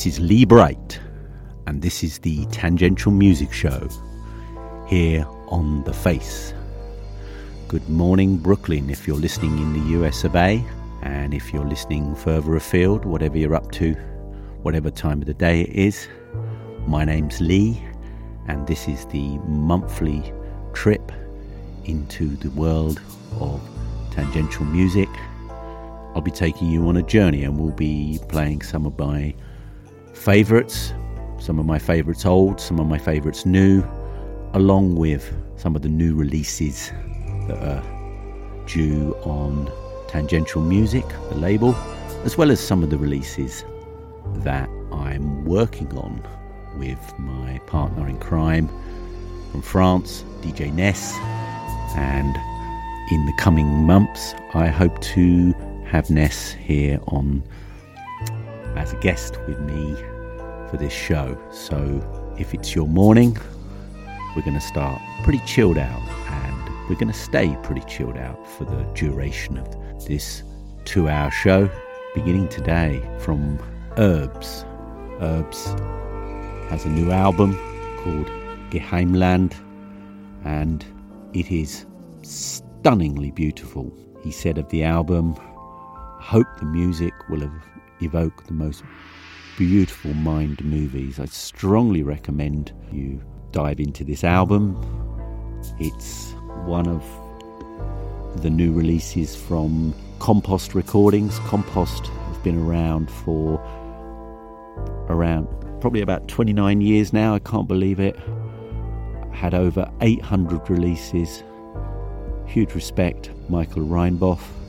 This is Lee Bright, and this is the Tangential Music Show here on The Face. Good morning, Brooklyn, if you're listening in the US of A, and if you're listening further afield, whatever you're up to, whatever time of the day it is. My name's Lee, and this is the monthly trip into the world of tangential music. I'll be taking you on a journey, and we'll be playing some of my favourites, some of my favourites old, some of my favourites new, along with some of the new releases that are due on Tangential Music, the label, as well as some of the releases that I'm working on with my partner in crime from France, DJ Ness, and in the coming months, I hope to have Ness here on as a guest with me for this show. So if it's your morning, we're going to start pretty chilled out and we're going to stay pretty chilled out for the duration of this two hour show, beginning today from Herbs. Herbs has a new album called Geheimland and it is stunningly beautiful. He said of the album, hope the music will evoke the most beautiful mind movies. I strongly recommend you dive into this album. It's one of the new releases from Compost Recordings. Compost have been around for around probably about 29 years now. I can't believe it. Had over 800 releases. Huge respect, Michael Reinboth.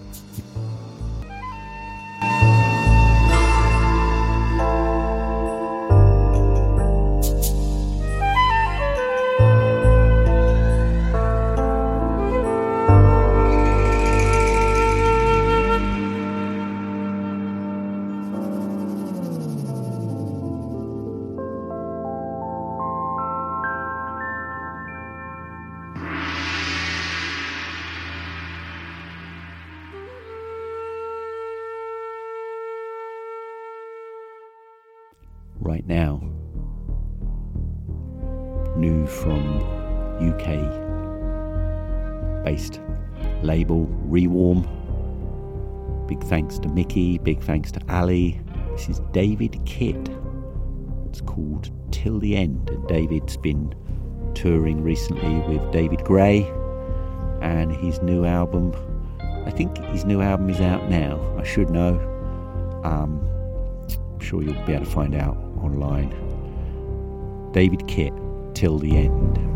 Right now. New from UK based label Rewarm. Big thanks to Mickey, big thanks to Ali. This is David Kitt. It's called Till the End, and David's been touring recently with David Gray and his new album. I think his new album is out now. I should know. Um, I'm sure you'll be able to find out online. David Kitt, Till the End.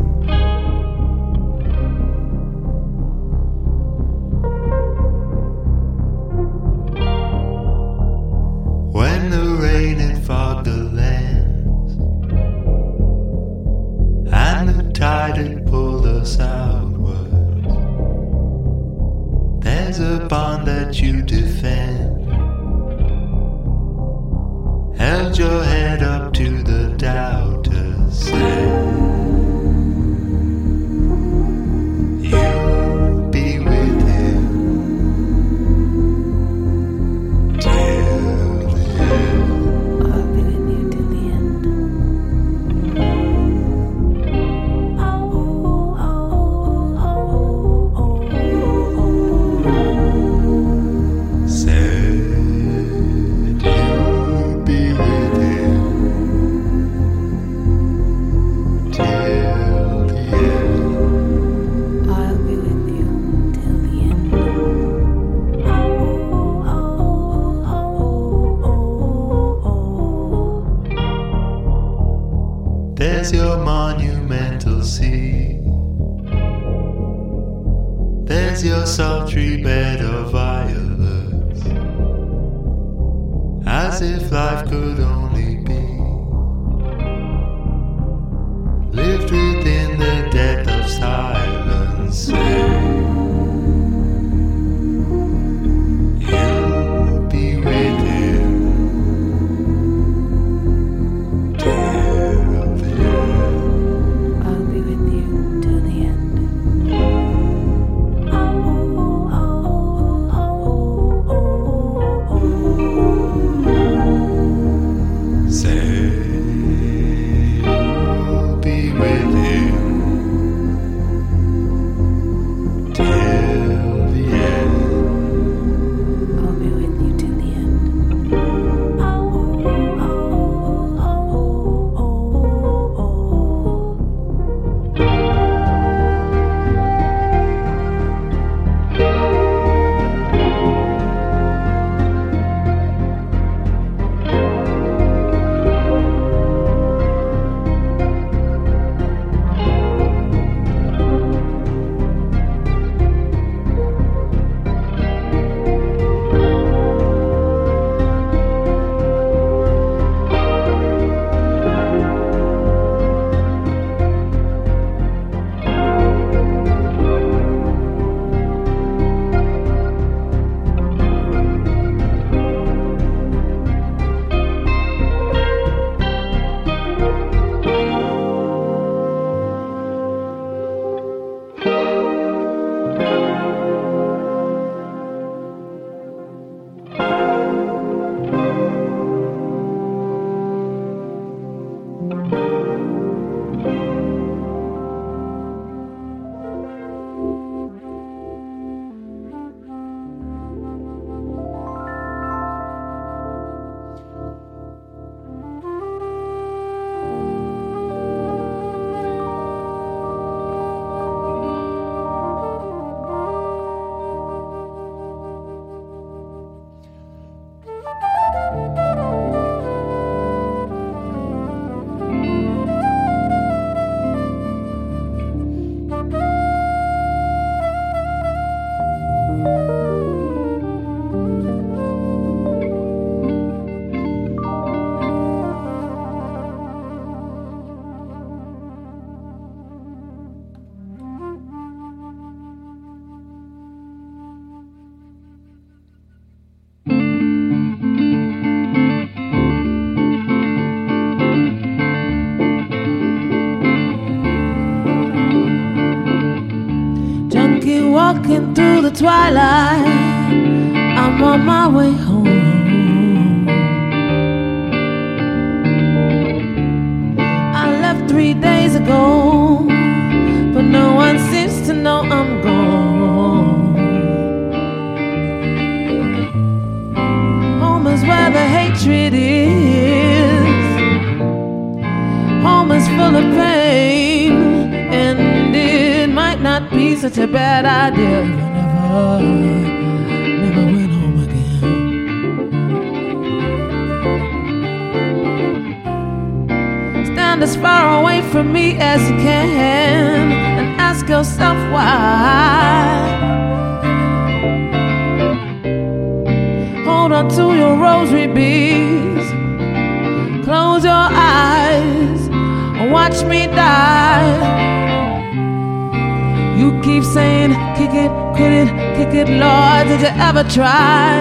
Twilight. I'm on my way try?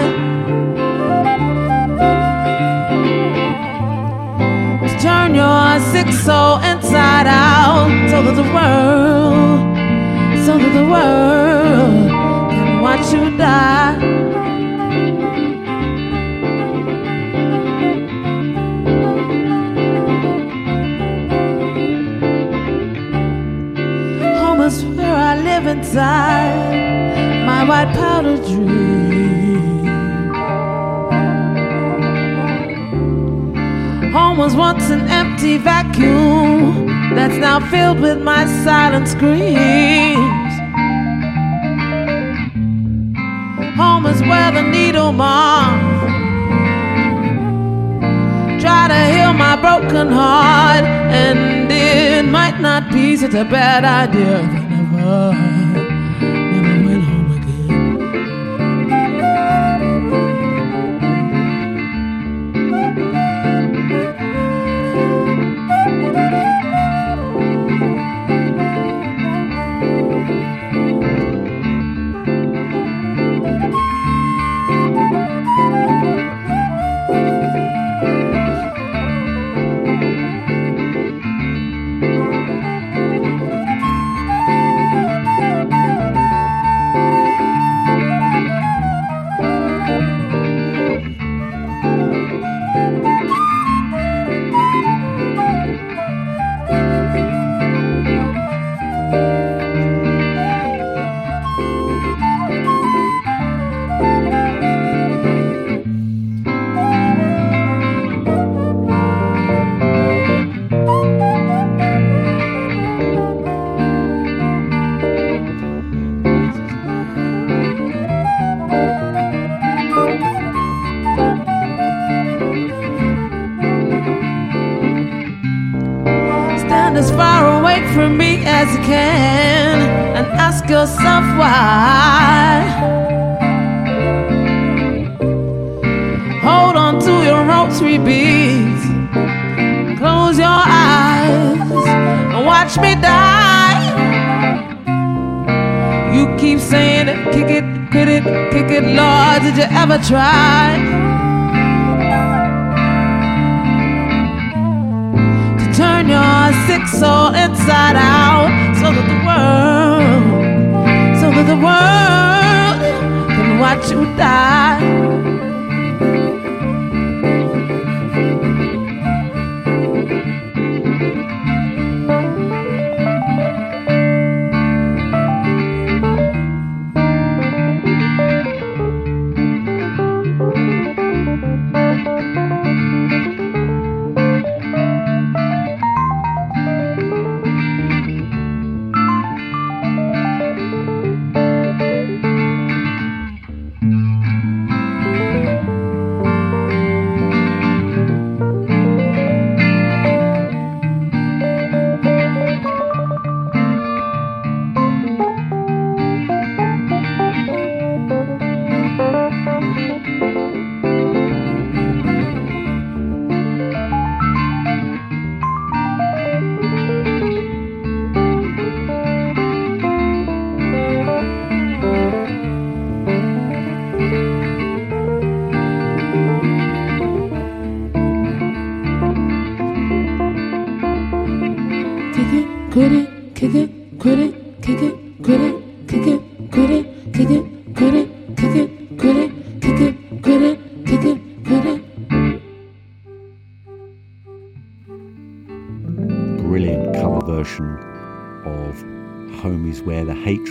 Try?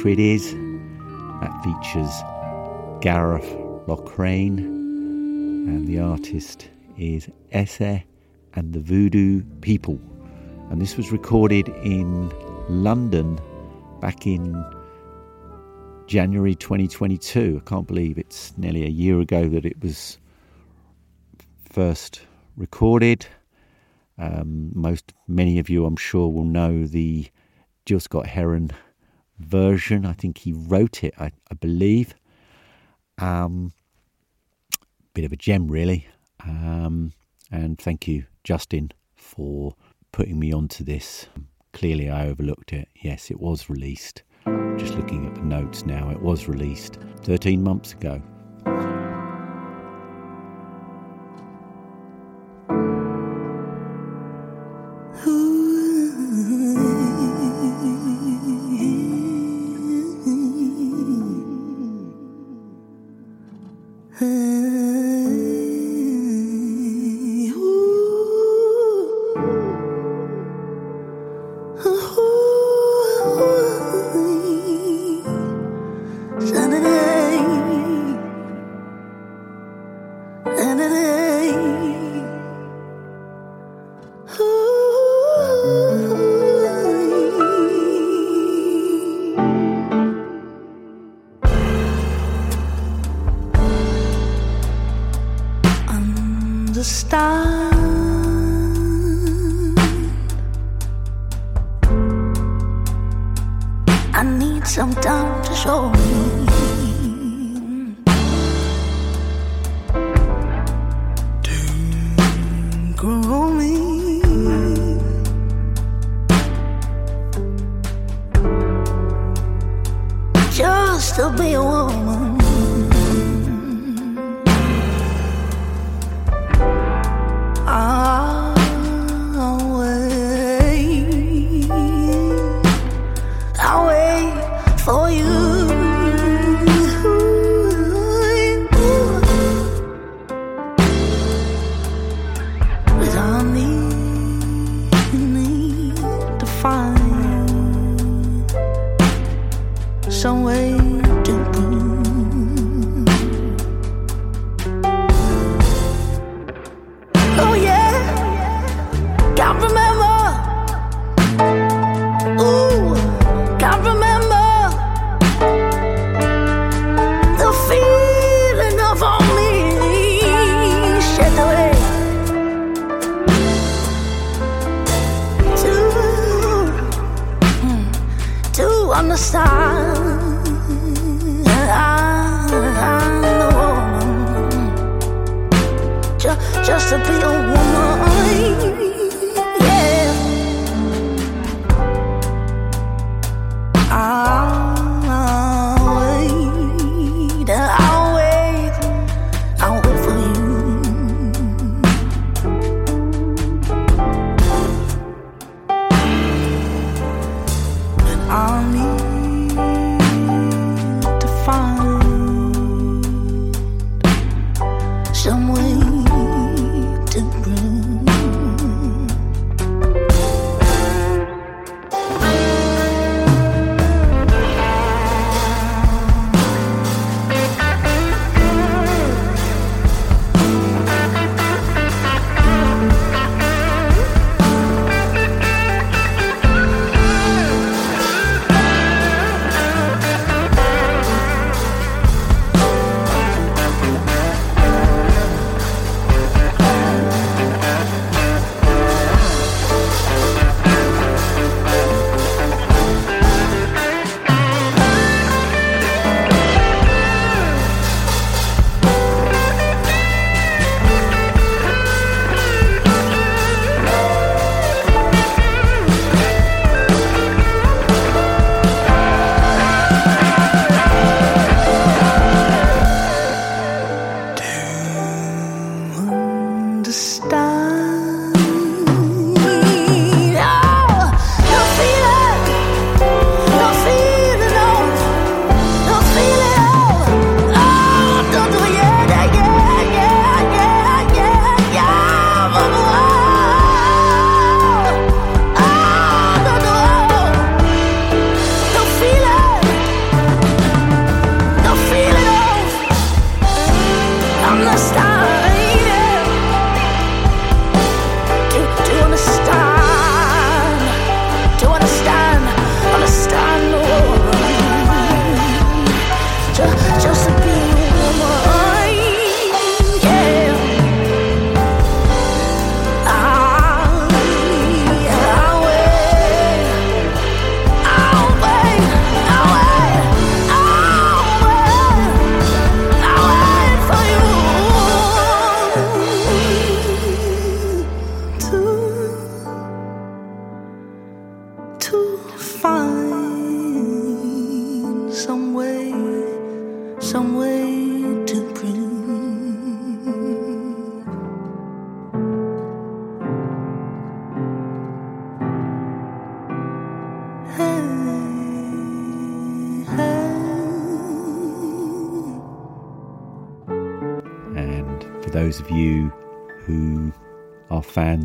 Hatred Is. That features Gareth Lockrane, and the artist is Esse and the Voodoo People. And this was recorded in London back in January 2022. I can't believe it's nearly a year ago that it was first recorded. Um, most, many of you, I'm sure, will know the Gil Scott Heron version. I think he wrote it, I, I believe. Um, bit of a gem, really. Um, and thank you, Justin, for putting me onto this. Clearly, I overlooked it. Yes, it was released. Just looking at the notes now, it was released 13 months ago.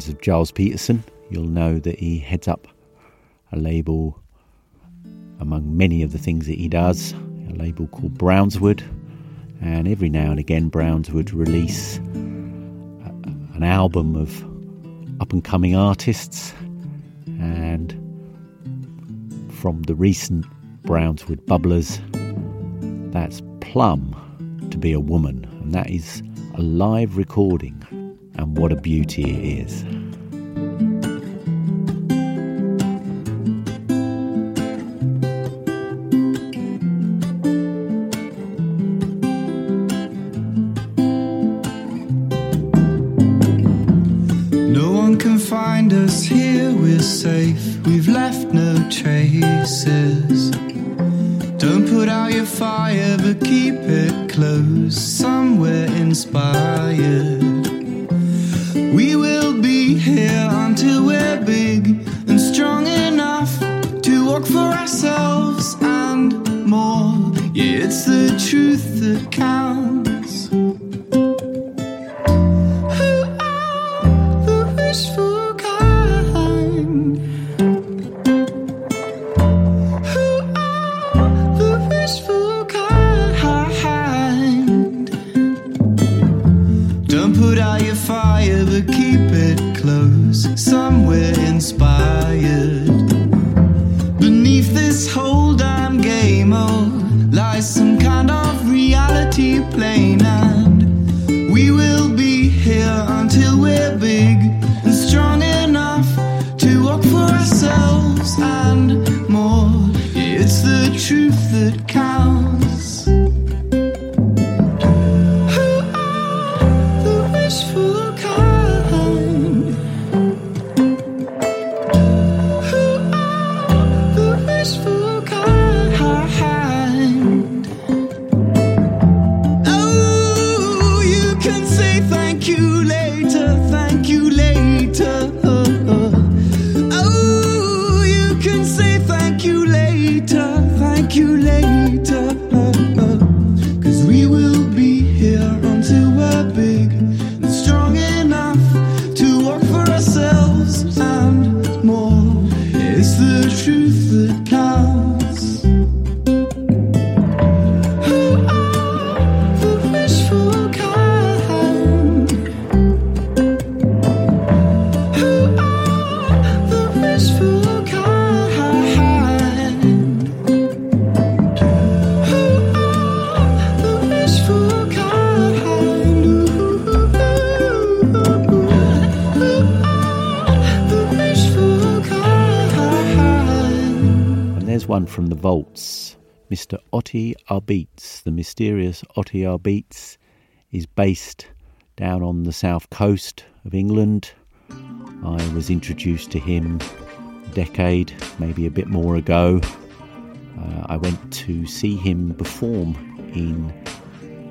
of Gilles Peterson, you'll know that he heads up a label among many of the things that he does, a label called Brownswood. And every now and again, Brownswood release a, an album of up and coming artists. And from the recent Brownswood Bubblers, that's Plum to be a Woman. And that is a live recording and what a beauty it is. No one can find us here, we're safe. Mr. Otti Arbeets, the mysterious Otti Arbeets, is based down on the south coast of England. I was introduced to him a decade, maybe a bit more ago. Uh, I went to see him perform in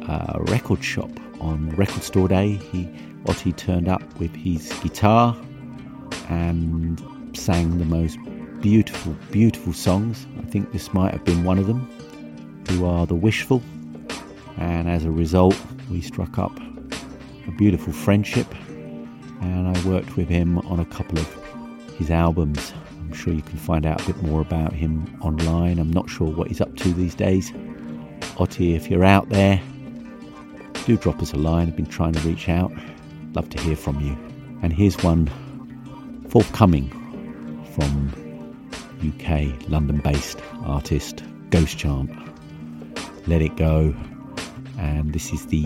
a record shop on Record Store Day. He Otti turned up with his guitar and sang the most beautiful, beautiful songs. I think this might have been one of them, who are The Wishful. And as a result, we struck up a beautiful friendship, and I worked with him on a couple of his albums. I'm sure you can find out a bit more about him online. I'm not sure what he's up to these days. Otti, if you're out there, do drop us a line. I've been trying to reach out. Love to hear from you. And here's one forthcoming from UK London based artist Ghost Chant. Let It Go. And this is the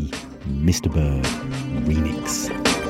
Mr. Bird remix.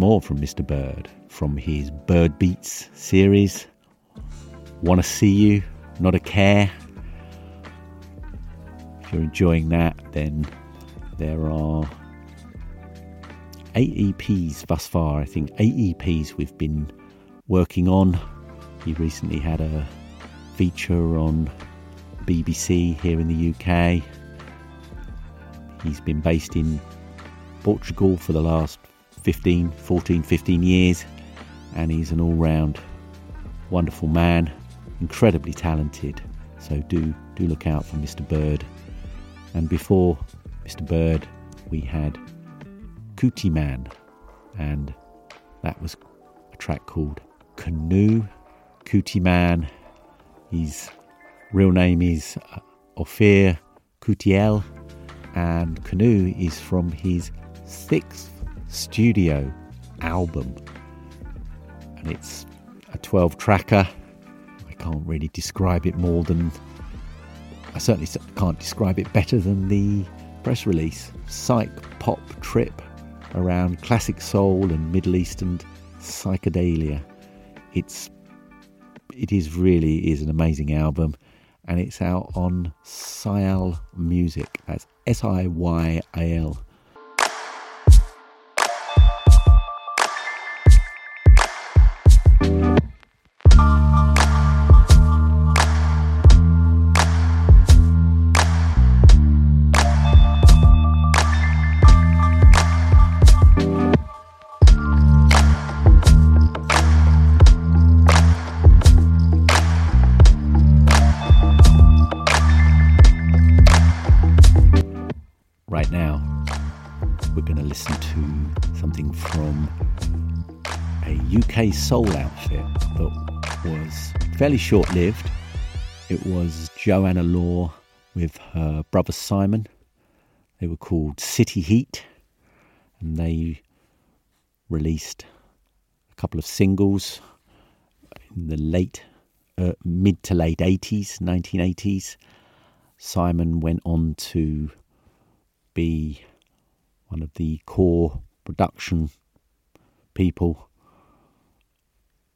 More from Mr. Bird from his Bird Beats series. Want to see you, not a care. If you're enjoying that, then there are eight EPs thus far. I think eight EPs we've been working on. He recently had a feature on BBC here in the UK. He's been based in Portugal for the last 15, 14, 15 years, and he's an all round wonderful man, incredibly talented. So do do look out for Mr. Bird. And before Mr. Bird, we had Kutiman, and that was a track called Canoe. Kutiman, his real name is uh, Ophir Kutiel, and Canoe is from his sixth studio album, and it's a 12 tracker. I can't really describe it more than I certainly can't describe it better than the press release. Psych pop trip around classic soul and Middle Eastern psychedelia. It's it is really is an amazing album and it's out on Siyal Music. That's S I Y A L. UK soul outfit that was fairly short lived. It was Joanna Law with her brother Simon. They were called City Heat, and they released a couple of singles in the late, uh, mid to late 80s, 1980s. Simon went on to be one of the core production people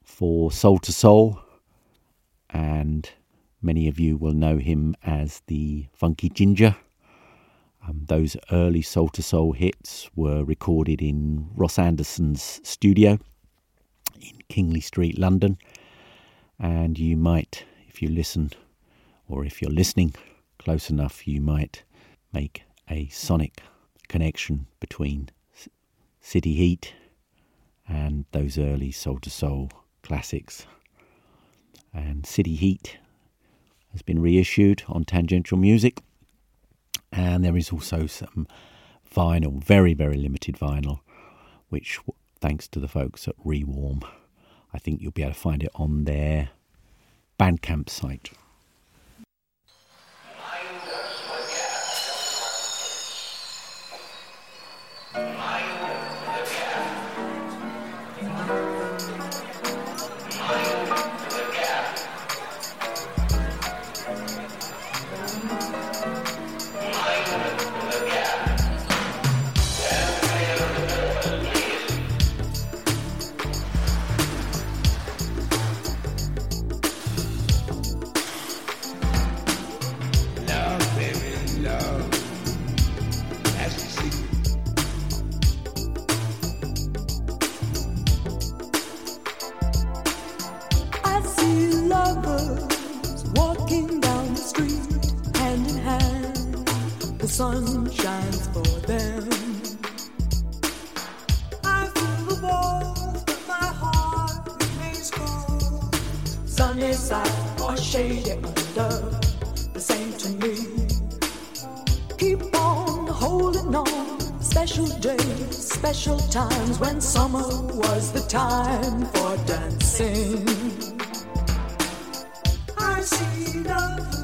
for Soul II Soul, and many of you will know him as the Funky Ginger. Um, those early Soul II Soul hits were recorded in Ross Anderson's studio in Kingley Street, London. And you might, if you listen or if you're listening close enough, you might make a sonic connection between City Heat and those early Soul II Soul classics. And City Heat has been reissued on Tangential Music, and there is also some vinyl, very, very limited vinyl, which, thanks to the folks at Rewarm, I think you'll be able to find it on their Bandcamp site. The same to me. Keep on holding on. Special days, special times when summer was the time for dancing. I see lovers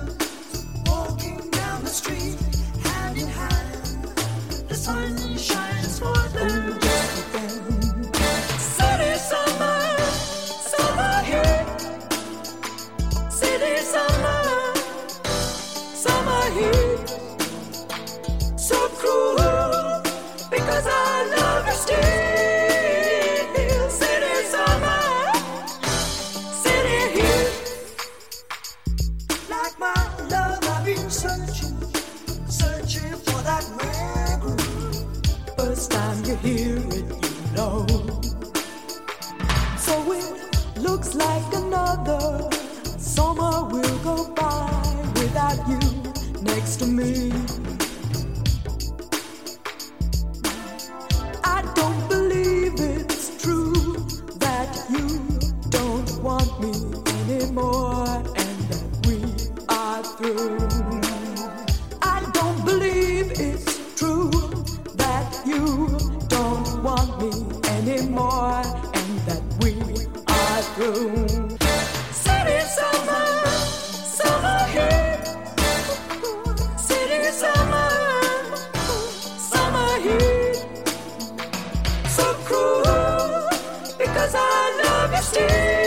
love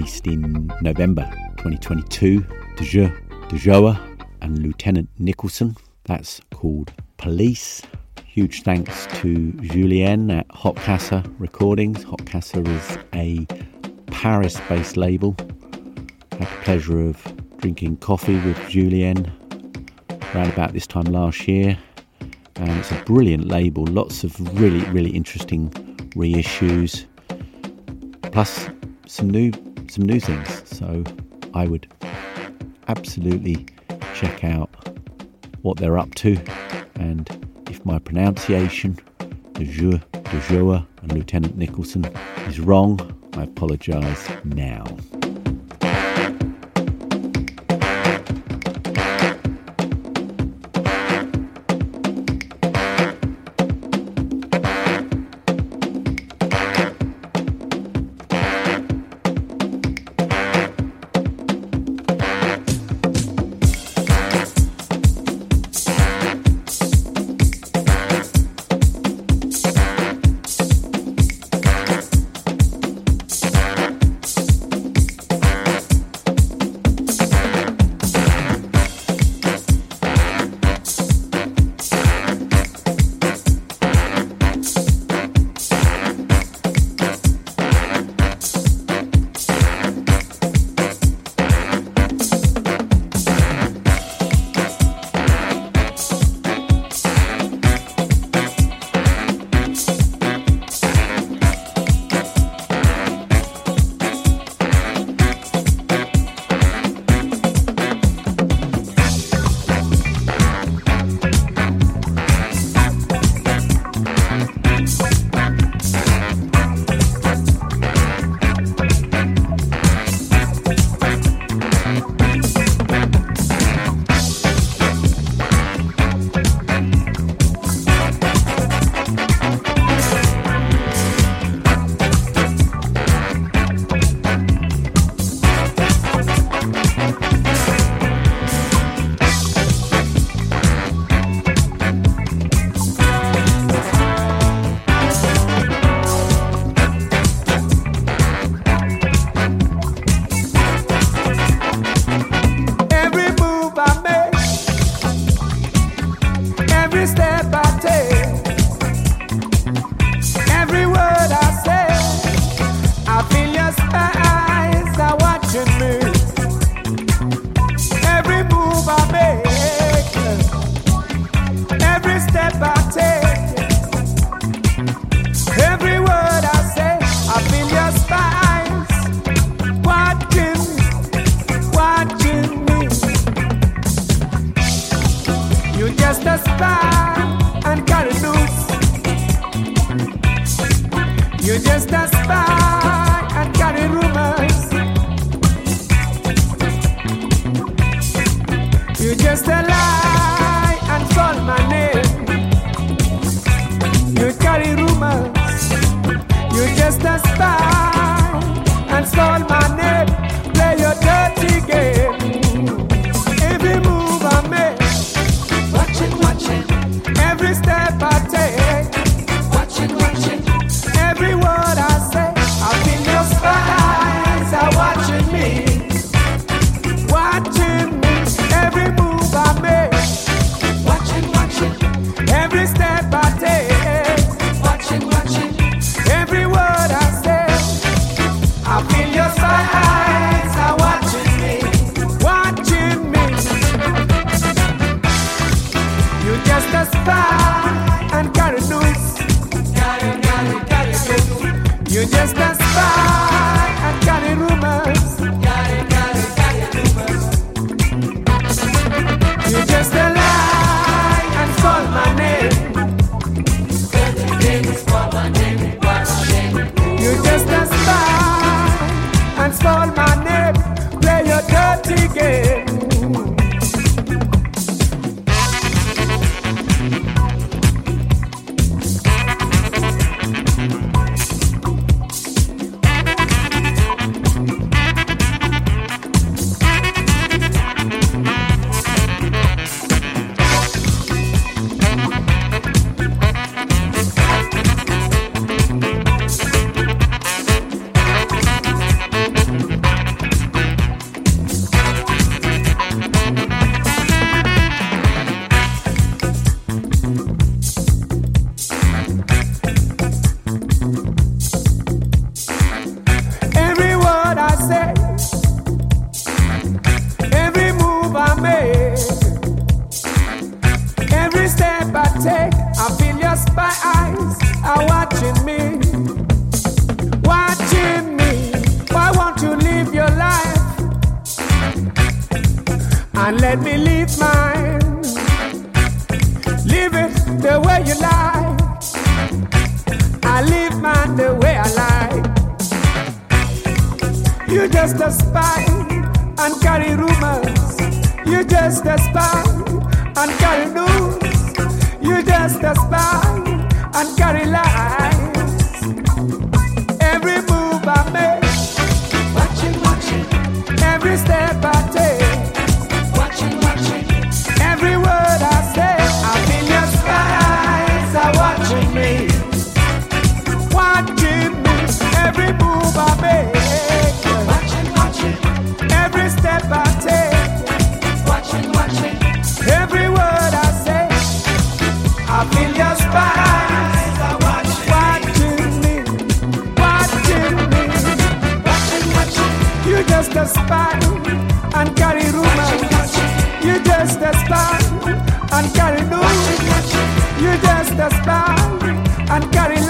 released in November 2022, De Jeu, De Joa, and Lieutenant Nicholson. That's called Police. Huge thanks to Julien at Hot Casa Recordings. Hot Casa is a Paris based label. Had the pleasure of drinking coffee with Julien around about this time last year. And it's a brilliant label, lots of really, really interesting reissues plus some new some new things. So I would absolutely check out what they're up to, and if my pronunciation, de jour, de jour, and Lieutenant Nicholson is wrong, I apologise now. You just a spy and carry rumors. You just a spy and carry news. You just a spy and carry lies. Every move I make, watching, watching. Every step. a span and carry rumors. You just a span and carry news. You just a span and carry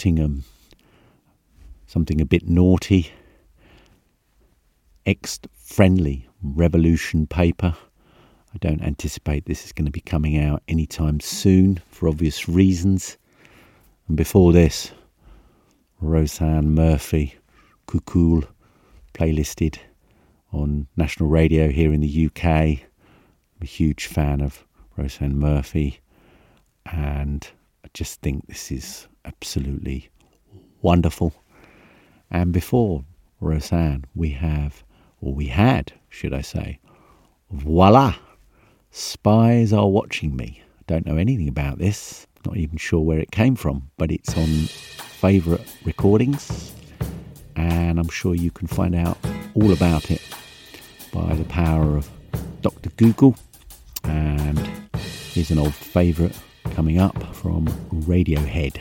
Nottingham. Um, something a bit naughty. Ex friendly revolution paper. I don't anticipate this is going to be coming out anytime soon for obvious reasons. And before this, Róisín Murphy, Cuckoo, playlisted on national radio here in the UK. I'm a huge fan of Róisín Murphy, and I just think this is absolutely wonderful. And before Róisín, we have, or we had, should I say, Voilaaa, Spies Are Watching Me. Don't know anything about this, not even sure where it came from, but it's on favourite recordings, and I'm sure you can find out all about it by the power of Dr. Google. And here's an old favourite coming up from Radiohead.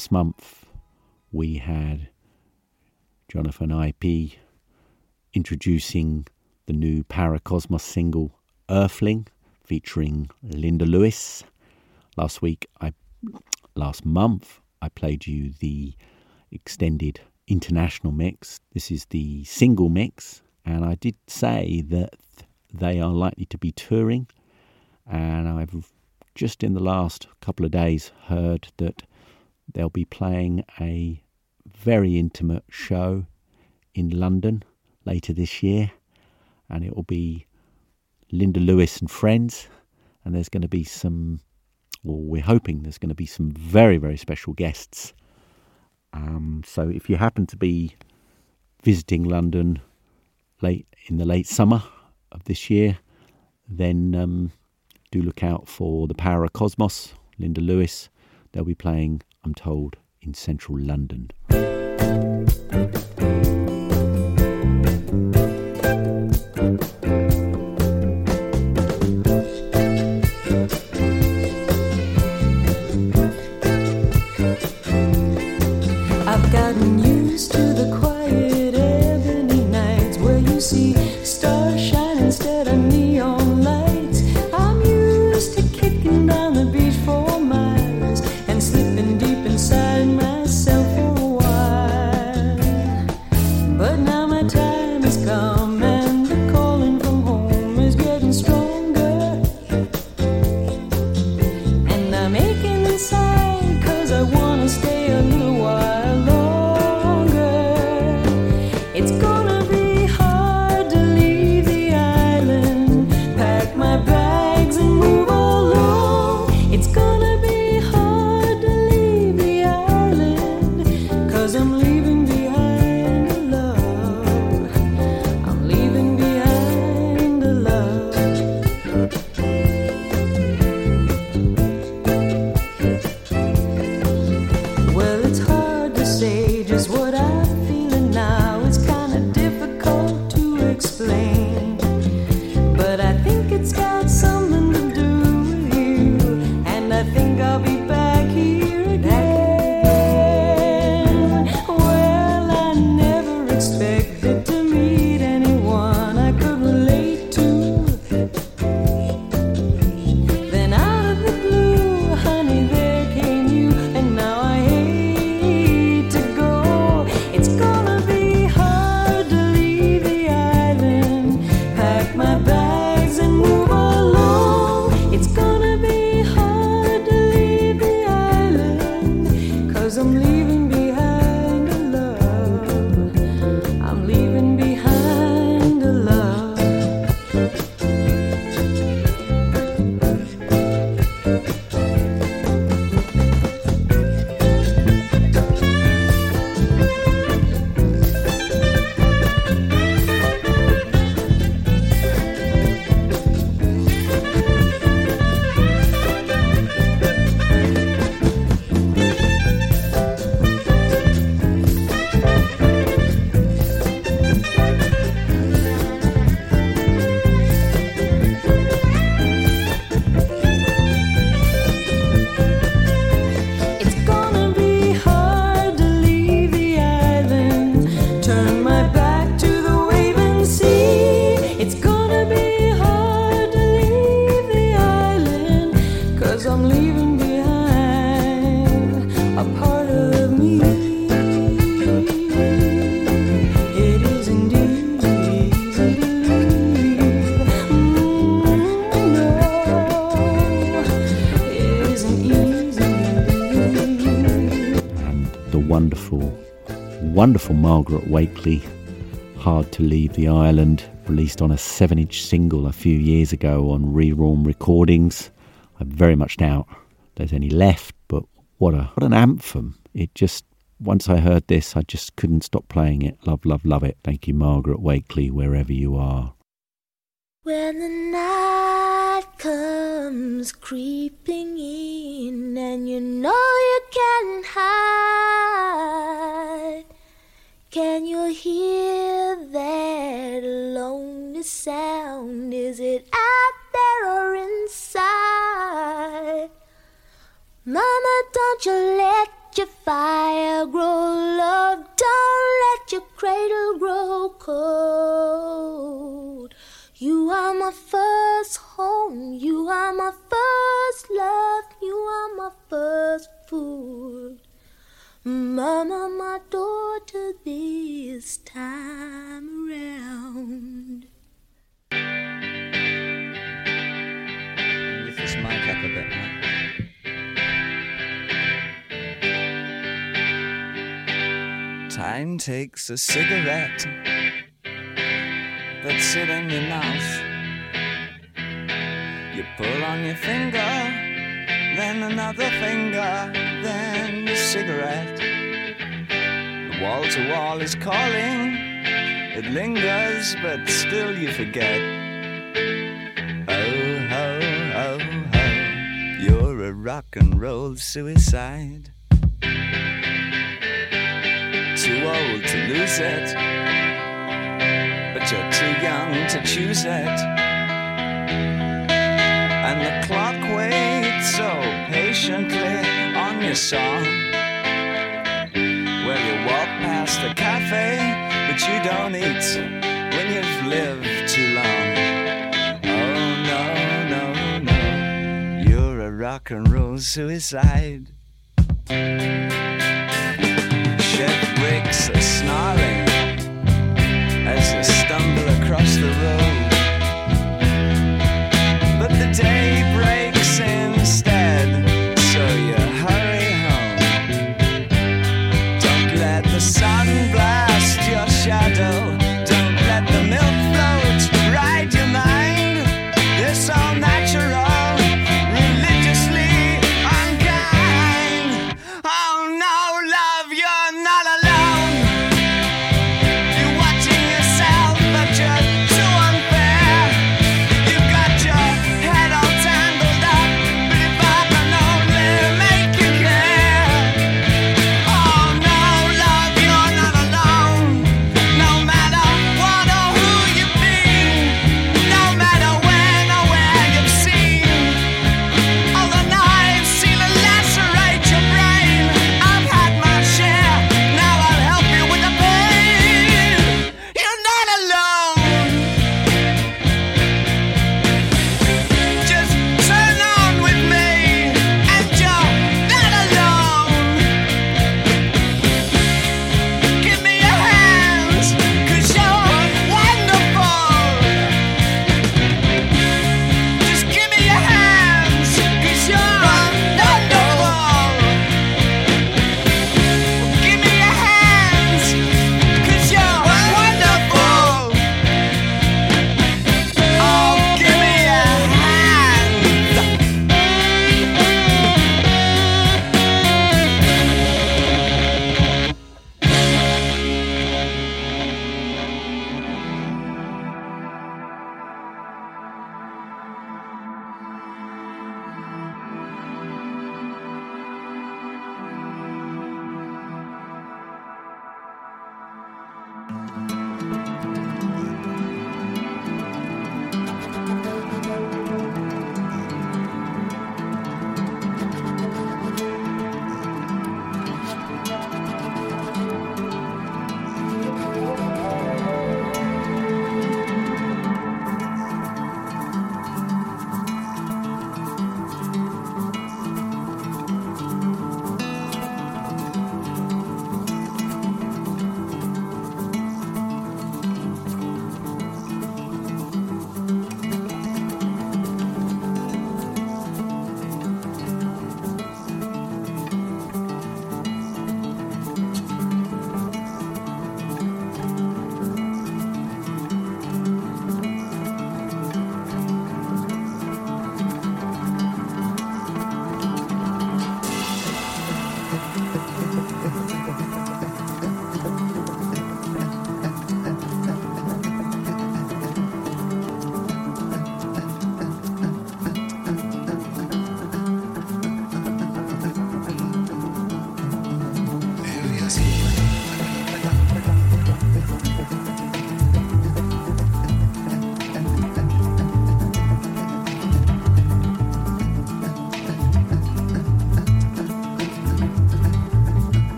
Last month we had Jonathan IP introducing the new Paracosmos single Earthling featuring Linda Lewis. Last week I last month I played you the extended international mix. This is the single mix and I did say that they are likely to be touring and I've just in the last couple of days heard that they'll be playing a very intimate show in London later this year, and it will be Linda Lewis and friends. And there's going to be some, well, we're hoping there's going to be some very, very special guests. Um, so if you happen to be visiting London late in the late summer of this year, then um, do look out for the Paracosmos, Linda Lewis. They'll be playing, I'm told, in central London. Wonderful, wonderful Margaret Wakely, Hard to Leave the Island, released on a 7 inch single a few years ago on Reraum Recordings. I very much doubt there's any left, but what, a, what an anthem. It just, once I heard this, I just couldn't stop playing it. Love, love, love it. Thank you, Margaret Wakely, wherever you are. When the night comes creeping in and you know you can't hide, can you hear that sound? Is it out there or inside? Mama, don't you let your fire grow low. Don't let your cradle grow cold. You are my first home. You are my first love. You are my first food. Mama, my daughter, this time around. Mic up a bit. Time takes a cigarette that's it in your mouth. You pull on your finger, then another finger, then a cigarette. The wall to wall is calling, it lingers, but still you forget. Rock and roll suicide. Too old to lose it, but you're too young to choose it. And the clock waits so patiently on your song. Well, you walk past the cafe, but you don't eat when you've lived too long. Rock and roll suicide. Shed bricks are snarling as they stumble across the road. But the day breaks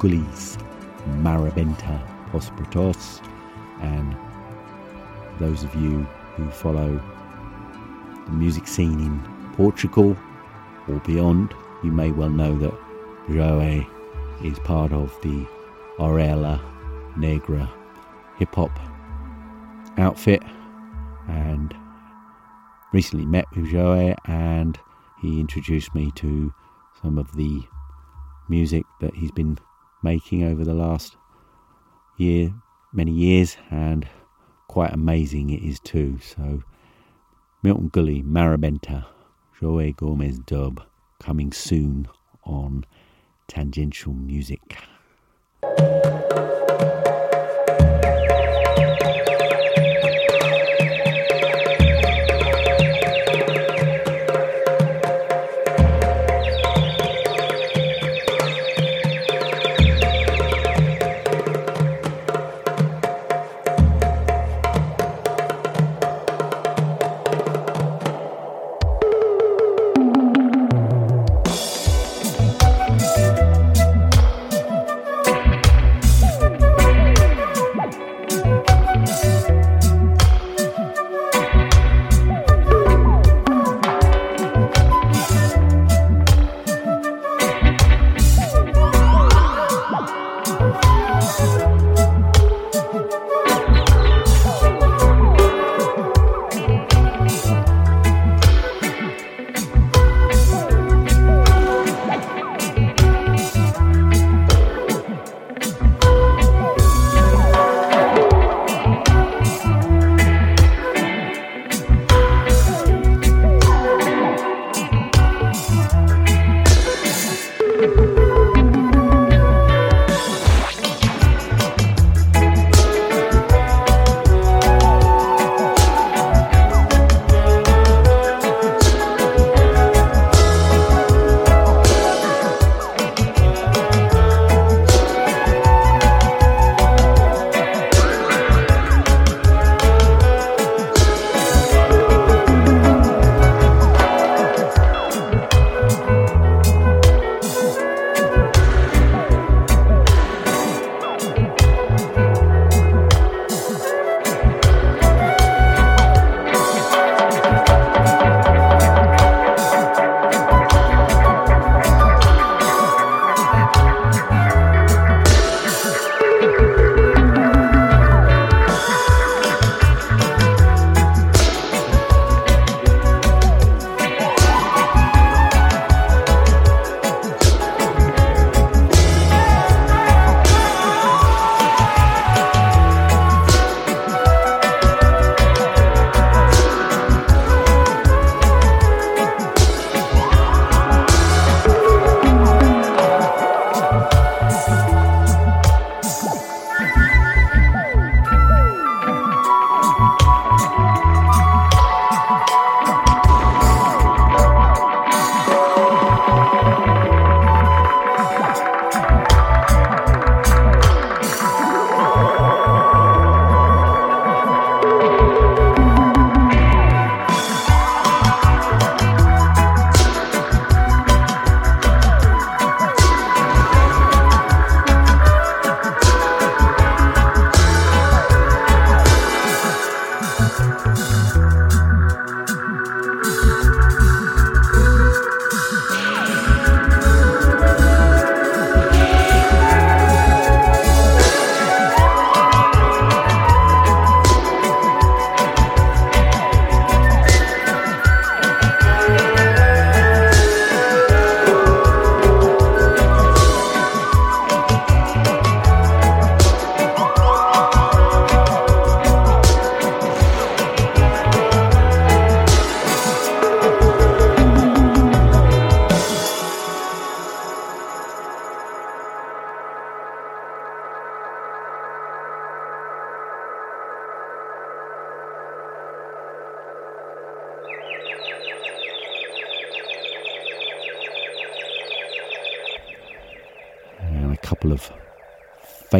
Gulli's Marrabenta Pospratos. And those of you who follow the music scene in Portugal or beyond, you may well know that Joe is part of the Orelha Negra hip hop outfit and recently met with Joe and he introduced me to some of the music that he's been making over the last year, many years, and quite amazing it is too. So, Milton Gulli, Marrabenta, João Gomes dub coming soon on Tangential Music.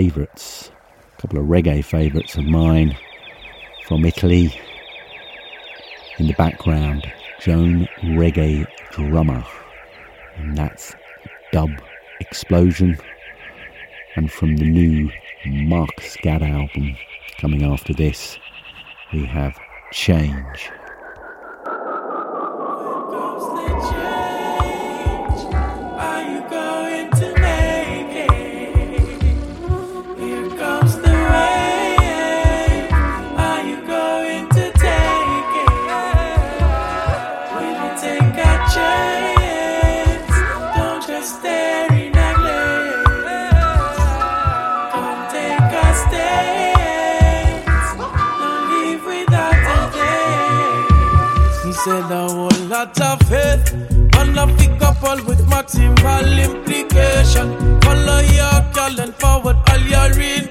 Favourites, a couple of reggae favourites of mine from Italy. In the background, Joan Reggae Drummer, and that's Dub Explosion. And from the new Mark Scad album coming after this, we have Change. All with maximal implication. Follow your call and forward all your intention.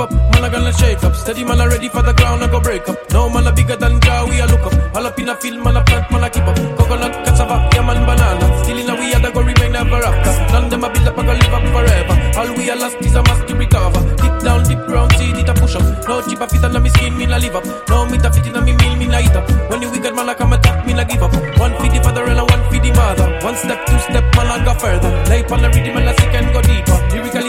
Up, man I gonna shake up. Steady man I ready for the ground, I go break up. No man I bigger than Jah, we a look up. All up in a field, man I plant, man I keep up. Coconut, cassava, yam and banana. Still in a we other go remain ever after. None them a build up, I live up forever. All we a lost is a mask to recover. Deep down, deep ground, see it a push up. No cheap a fit on me skin, me na live up. No meat a fit in a me meal, me na eat up. When the wicked man I come attack, me na give up. One for the father and a one for the mother. One step, two step, man I go further. Lay on the rhythm and I sick and go deeper. Lyrically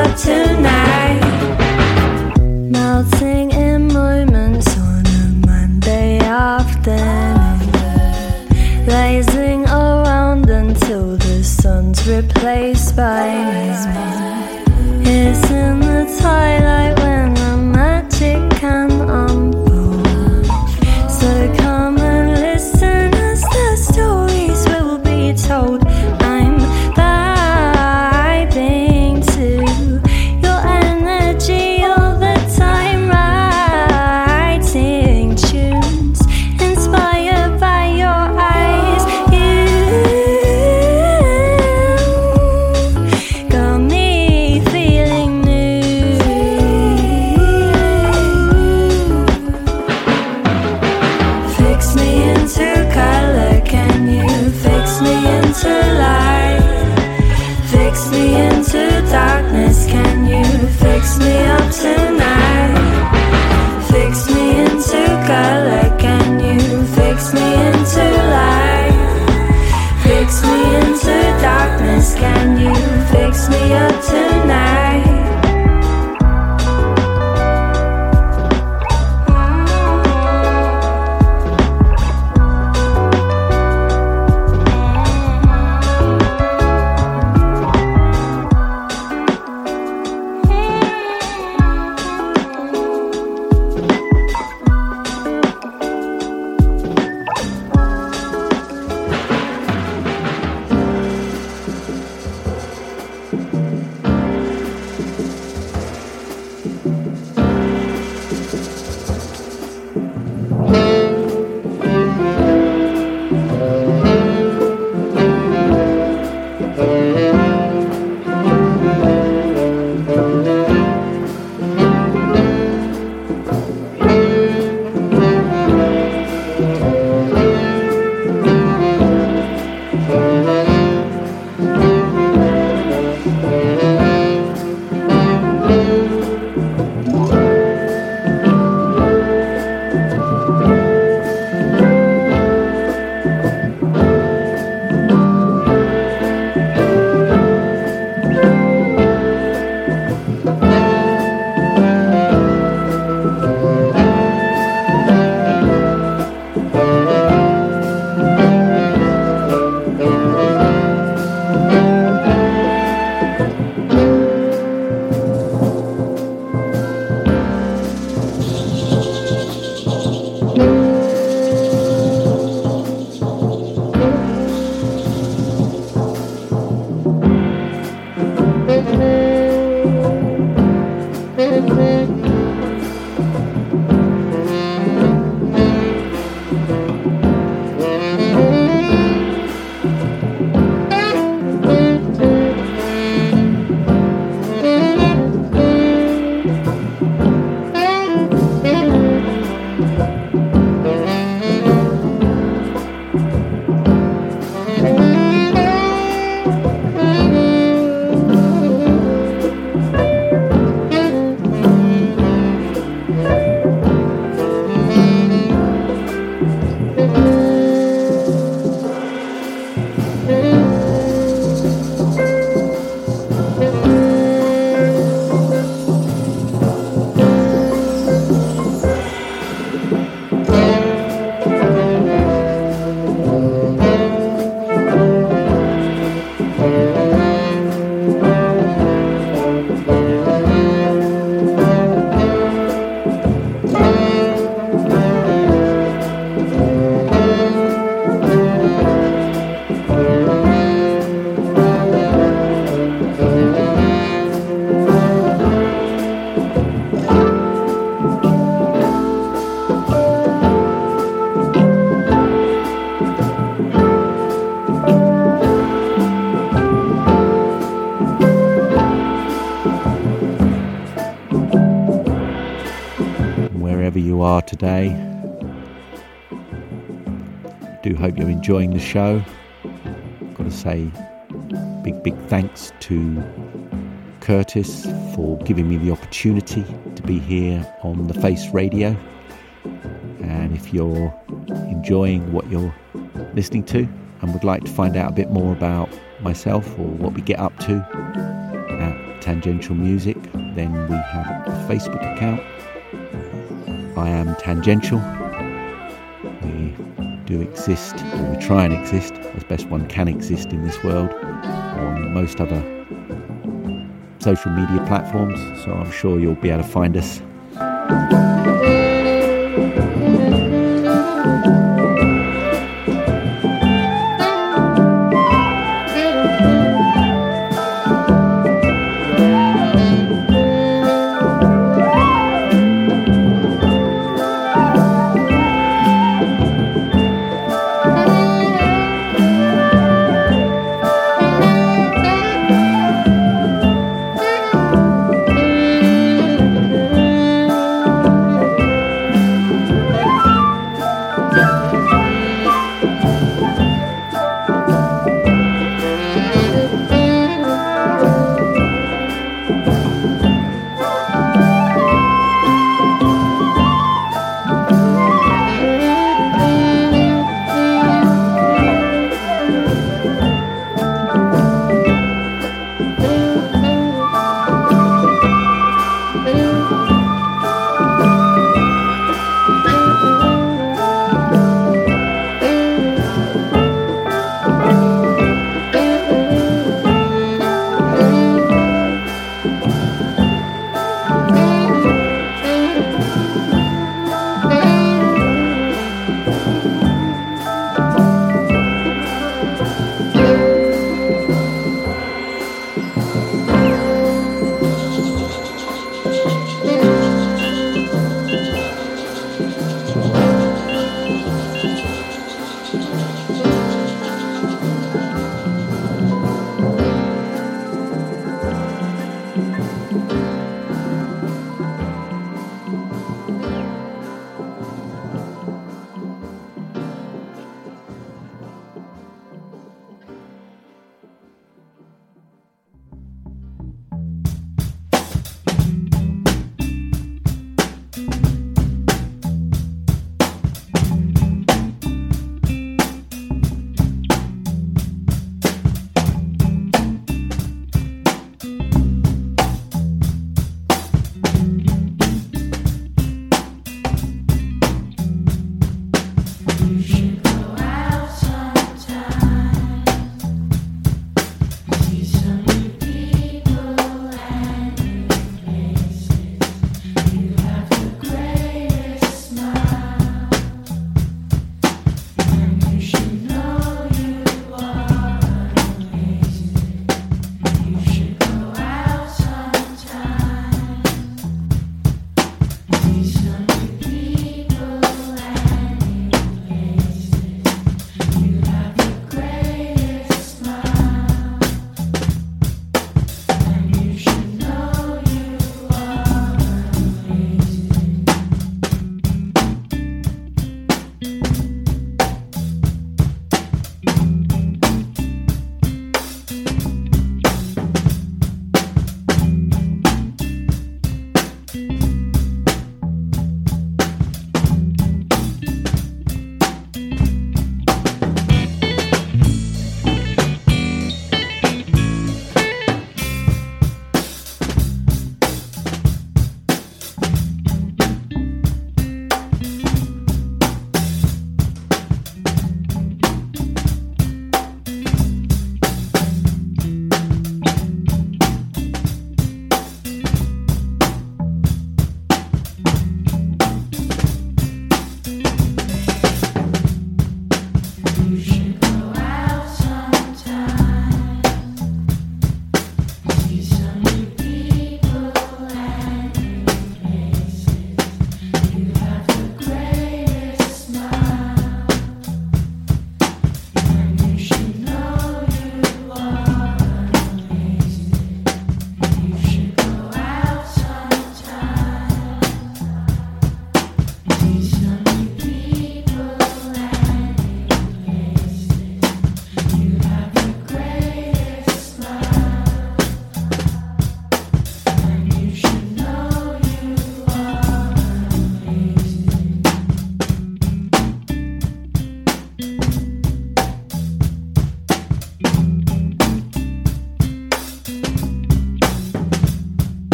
up tonight. Today. Do hope you're enjoying the show. Got to say, big, big thanks to Curtis for giving me the opportunity to be here on the Face Radio. And if you're enjoying what you're listening to and would like to find out a bit more about myself or what we get up to at Tangential Music, then we have a Facebook account. I am Tangential. We do exist, or we try and exist as best one can exist in this world on most other social media platforms, so I'm sure you'll be able to find us.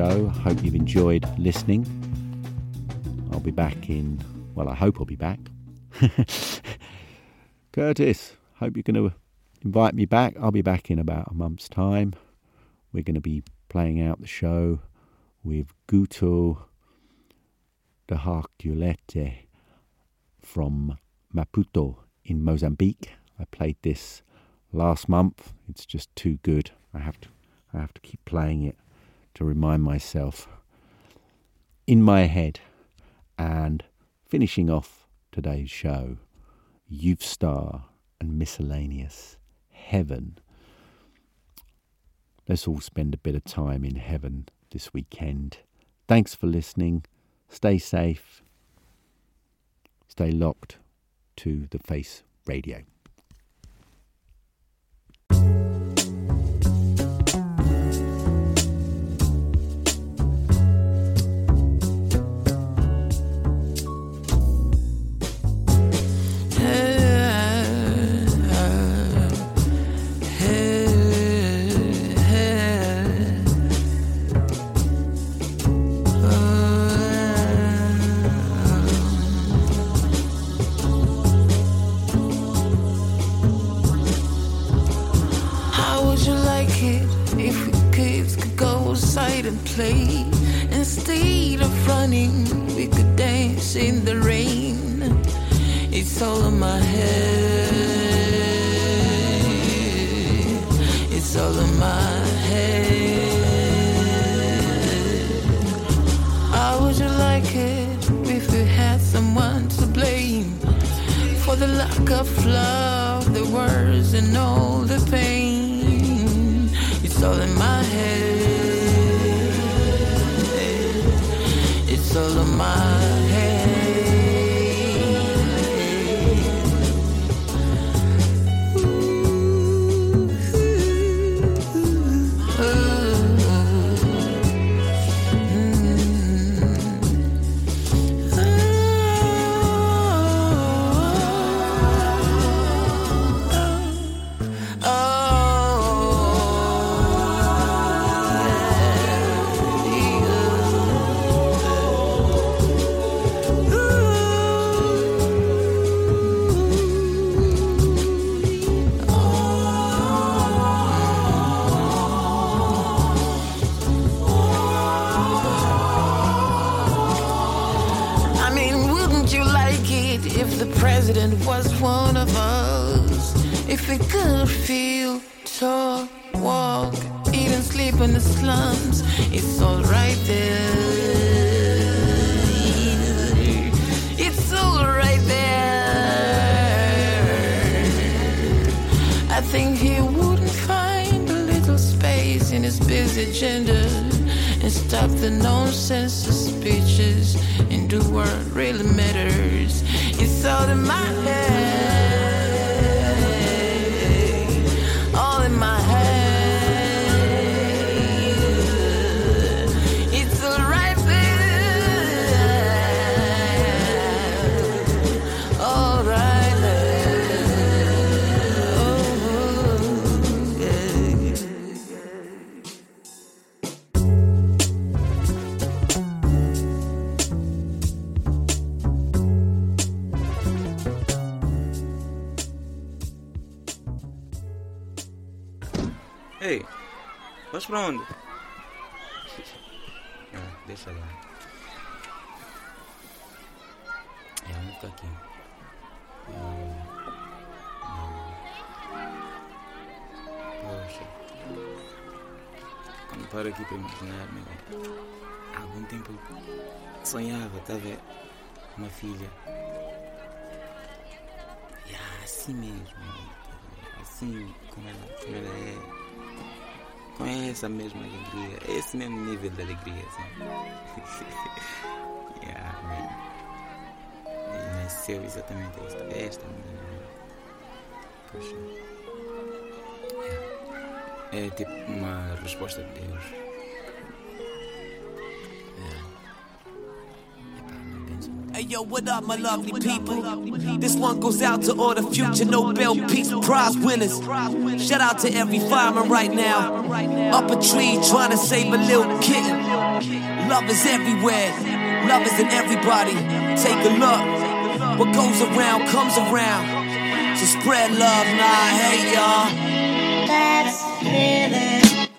Show. Hope you've enjoyed listening. I'll be back in, well, I hope I'll be back. Curtis, hope you're going to invite me back. I'll be back in about a month's time. We're going to be playing out the show with Guto de Herculete from Maputo in Mozambique. I played this last month. It's just too good. I have to I have to keep playing it to remind myself in my head and finishing off today's show Youth Star and Miscellaneous Heaven. Let's all spend a bit of time in heaven this weekend. Thanks for listening. Stay safe. Stay locked to the Face Radio. Play? Instead of running, we could dance in the rain. It's all in my head. It's all in my head. How would you like it if we had someone to blame? For the lack of love, the words and all the pain. It's all in my head. It's all in was one of us? If we could feel, talk, walk, and sleep in the slums, it's all right there. It's all right there. I think he wouldn't find a little space in his busy agenda and stop the nonsense speeches and do what really matters. It's all in my head, Ei, vas pra onde? Ah, deixa lá. É, vamos ficar aqui. Hum, hum. Poxa. Quando paro aqui para imaginar, meu, há algum tempo sonhava, tá vendo? Uma filha. E ah, assim mesmo. Assim como ela, como ela é com essa mesma alegria, esse mesmo nível de alegria, assim. yeah, man. E nasceu exatamente esta, esta menina. né? Poxa. Yeah. É tipo uma resposta de Deus. Yo, what up, my lovely people? This one goes out to all the future Nobel Peace Prize winners. Shout out to every fireman right now. Up a tree trying to save a little kitten. Love is everywhere. Love is in everybody. Take a look. What goes around comes around. So spread love, nah, hey y'all. That's.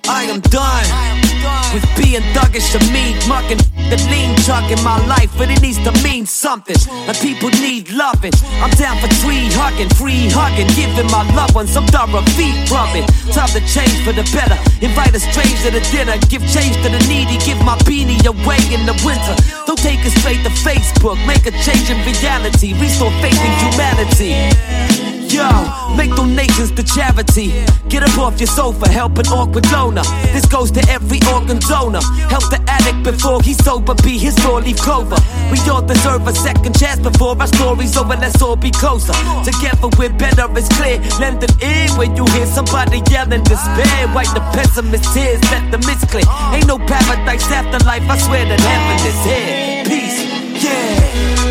I am done with being thuggish to me, mucking the lean truck in my life, but it needs to mean something. And people need loving. I'm down for tree hugging, free hugging, giving my loved ones some thorough feet rubbing. Time to change for the better. Invite a stranger to the dinner, give change to the needy, give my beanie away in the winter. Don't take it straight to Facebook, make a change in reality, restore faith in humanity. Yo, make donations to charity. Get up off your sofa, help an awkward donor. This goes to every organ donor. Help the addict before he's sober, be his four leaf clover. We all deserve a second chance before our story's over. Let's all be closer. Together we're better, it's clear. Lend an ear when you hear somebody yelling despair. Wipe the pessimist tears, let the mist clear. Ain't no paradise after life, I swear that heaven is here. Peace, yeah.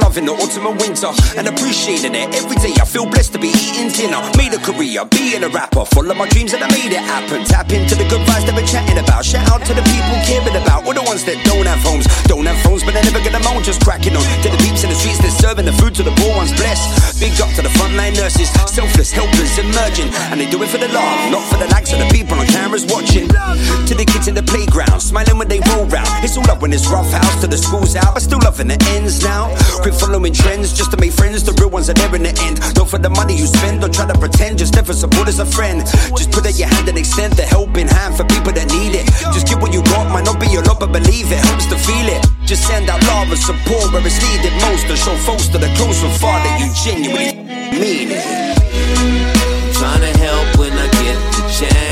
and I'm the autumn and winter, and appreciating it every day. I feel blessed to be eating dinner, made a career, being a rapper, follow my dreams and I made it happen. Tap into the good vibes that we're chatting about. Shout out to the people caring about, all the ones that don't have homes, don't have phones, but they're never gonna moan, just cracking on. To the peeps in the streets, they're serving the food to the poor ones, blessed. Big up to the frontline nurses, selfless, helpless, emerging, and they do it for the love, not for the likes of the people on cameras watching. To the kids in the playground, smiling when they roll round. It's all up when it's rough house to the schools out, but still loving the ends now. Quit following trends just to make friends. The real ones are there in the end. Don't for the money you spend, don't try to pretend. Just never support as a friend. Just put out your hand and extend the helping hand for people that need it. Just give what you got, might not be a lot, but believe it helps to feel it. Just send out love and support where it's needed most, and show folks that are close and far that you genuinely mean it. Trying to help when I get the chance